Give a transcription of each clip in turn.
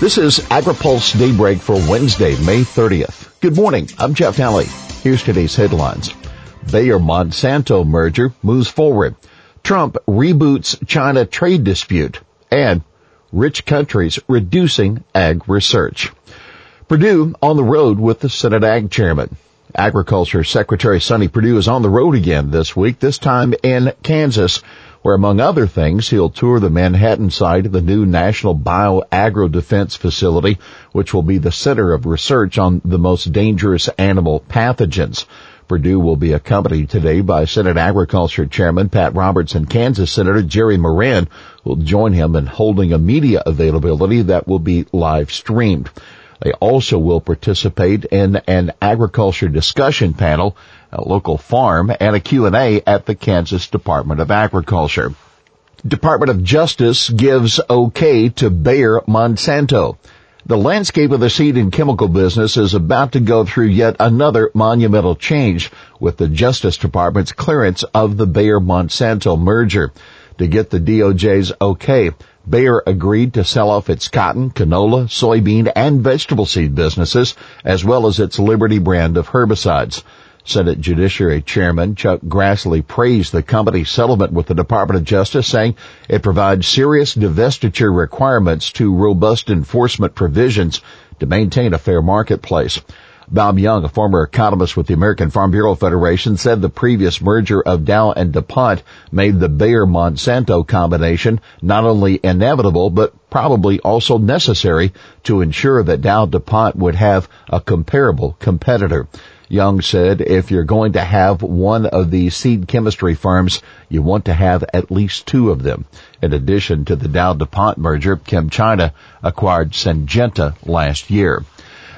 This is AgriPulse Daybreak for Wednesday, May 30th. Good morning. I'm Jeff Daly. Here's today's headlines. Bayer Monsanto merger moves forward. Trump reboots China trade dispute and rich countries reducing ag research. Perdue on the road with the Senate Ag Chairman. Agriculture Secretary Sonny Perdue is on the road again this week, this time in Kansas where among other things, he'll tour the Manhattan site of the new National Bio-Agro Defense Facility, which will be the center of research on the most dangerous animal pathogens. Perdue will be accompanied today by Senate Agriculture Chairman Pat Roberts and Kansas Senator Jerry Moran, will join him in holding a media availability that will be live streamed. They also will participate in an agriculture discussion panel, a local farm, and a Q&A at the Kansas Department of Agriculture. Department of Justice gives okay to Bayer Monsanto. The landscape of the seed and chemical business is about to go through yet another monumental change with the Justice Department's clearance of the Bayer Monsanto merger. To get the DOJ's okay, Bayer agreed to sell off its cotton, canola, soybean, and vegetable seed businesses, as well as its Liberty brand of herbicides. Senate Judiciary Chairman Chuck Grassley praised the company's settlement with the Department of Justice, saying it provides serious divestiture requirements to robust enforcement provisions to maintain a fair marketplace. Bob Young, a former economist with the American Farm Bureau Federation, said the previous merger of Dow and DuPont made the Bayer-Monsanto combination not only inevitable, but probably also necessary to ensure that Dow DuPont would have a comparable competitor. Young said if you're going to have one of these seed chemistry firms, you want to have at least two of them. In addition to the Dow DuPont merger, ChemChina acquired Syngenta last year.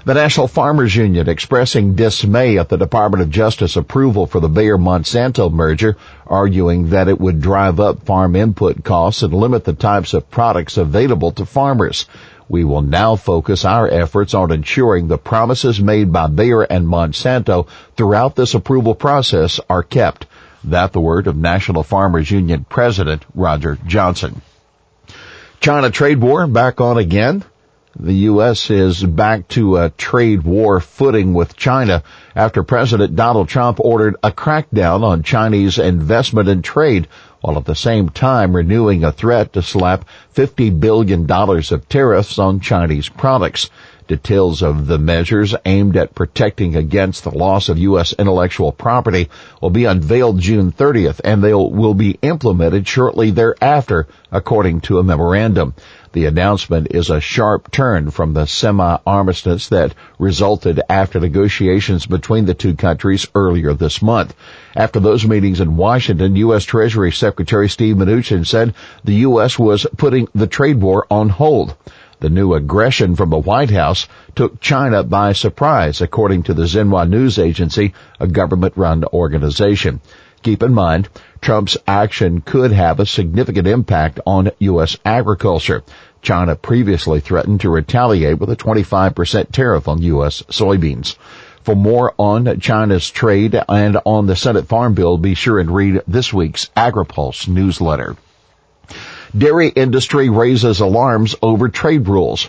The National Farmers Union expressing dismay at the Department of Justice approval for the Bayer Monsanto merger, arguing that it would drive up farm input costs and limit the types of products available to farmers. We will now focus our efforts on ensuring the promises made by Bayer and Monsanto throughout this approval process are kept. That the word of National Farmers Union President Roger Johnson. China trade war back on again. The U.S. is back to a trade war footing with China after President Donald Trump ordered a crackdown on Chinese investment and trade while at the same time renewing a threat to slap $50 billion of tariffs on Chinese products. Details of the measures aimed at protecting against the loss of U.S. intellectual property will be unveiled June 30th and they will be implemented shortly thereafter, according to a memorandum. The announcement is a sharp turn from the semi-armistice that resulted after negotiations between the two countries earlier this month. After those meetings in Washington, U.S. Treasury Secretary Steve Mnuchin said the U.S. was putting the trade war on hold. The new aggression from the White House took China by surprise, according to the Xinhua News Agency, a government-run organization. Keep in mind, Trump's action could have a significant impact on U.S. agriculture. China previously threatened to retaliate with a 25% tariff on U.S. soybeans. For more on China's trade and on the Senate Farm Bill, be sure and read this week's AgriPulse newsletter. Dairy industry raises alarms over trade rules.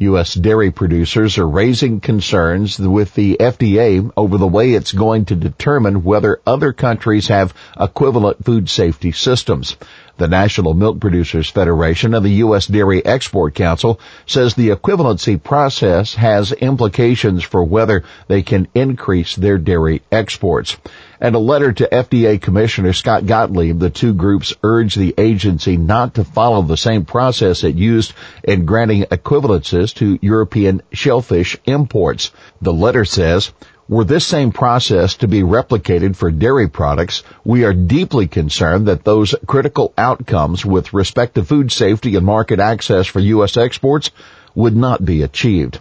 U.S. dairy producers are raising concerns with the FDA over the way it's going to determine whether other countries have equivalent food safety systems. The National Milk Producers Federation and the U.S. Dairy Export Council says the equivalency process has implications for whether they can increase their dairy exports and a letter to FDA Commissioner Scott Gottlieb, the two groups urge the agency not to follow the same process it used in granting equivalences to European shellfish imports. The letter says, were this same process to be replicated for dairy products, we are deeply concerned that those critical outcomes with respect to food safety and market access for U.S. exports would not be achieved.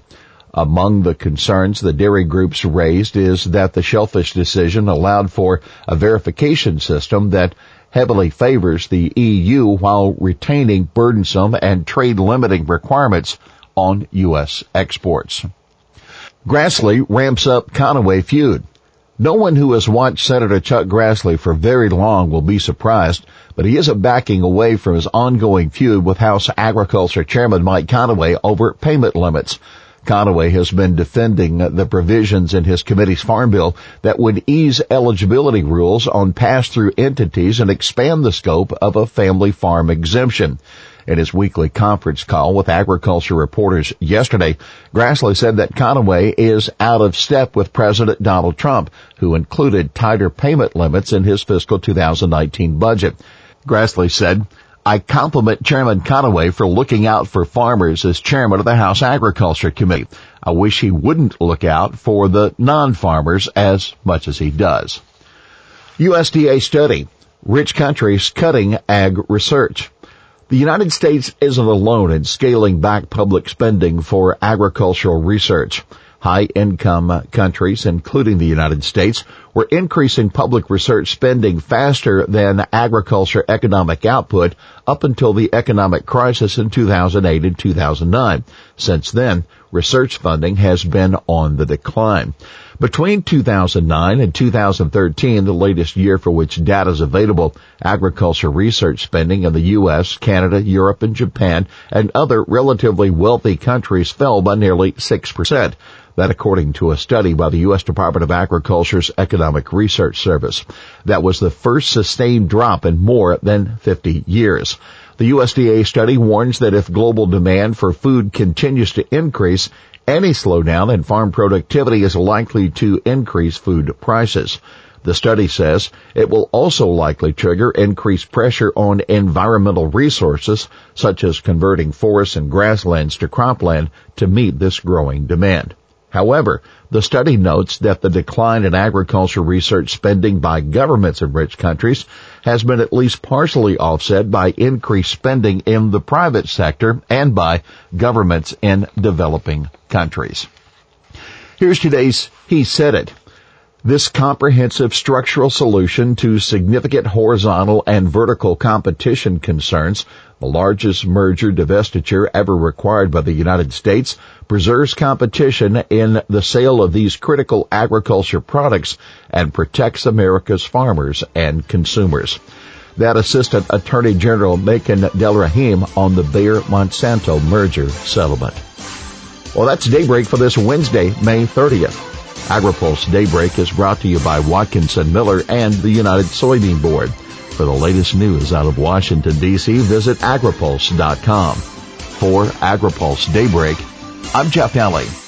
Among the concerns the dairy groups raised is that the shellfish decision allowed for a verification system that heavily favors the EU while retaining burdensome and trade limiting requirements on U.S. exports. Grassley ramps up Conaway feud. No one who has watched Senator Chuck Grassley for very long will be surprised but he isn't backing away from his ongoing feud with House Agriculture Chairman Mike Conaway over payment limits. Conaway has been defending the provisions in his committee's farm bill that would ease eligibility rules on pass-through entities and expand the scope of a family farm exemption. In his weekly conference call with agriculture reporters yesterday, Grassley said that Conaway is out of step with President Donald Trump, who included tighter payment limits in his fiscal 2019 budget. Grassley said, I compliment Chairman Conaway for looking out for farmers as chairman of the House Agriculture Committee. I wish he wouldn't look out for the non-farmers as much as he does. USDA study. Rich countries cutting ag research. The United States isn't alone in scaling back public spending for agricultural research. High income countries, including the United States, were increasing public research spending faster than agriculture economic output up until the economic crisis in 2008 and 2009. Since then, research funding has been on the decline. Between 2009 and 2013, the latest year for which data is available, agriculture research spending in the U.S., Canada, Europe, and Japan and other relatively wealthy countries fell by nearly 6%. That according to a study by the U.S. Department of Agriculture's Economic Research Service. That was the first sustained drop in more than 50 years. The USDA study warns that if global demand for food continues to increase, any slowdown in farm productivity is likely to increase food prices. The study says it will also likely trigger increased pressure on environmental resources, such as converting forests and grasslands to cropland to meet this growing demand. However, the study notes that the decline in agriculture research spending by governments in rich countries has been at least partially offset by increased spending in the private sector and by governments in developing countries. Here's today's He Said It. This comprehensive structural solution to significant horizontal and vertical competition concerns, the largest merger divestiture ever required by the United States, preserves competition in the sale of these critical agriculture products and protects America's farmers and consumers. That Assistant Attorney General Makan Delrahim on the Bayer Monsanto merger settlement. Well, that's daybreak for this Wednesday, May 30th. AgriPulse Daybreak is brought to you by Watkinson Miller and the United Soybean Board. For the latest news out of Washington, D.C., visit agripulse.com. For AgriPulse Daybreak, I'm Jeff Daly.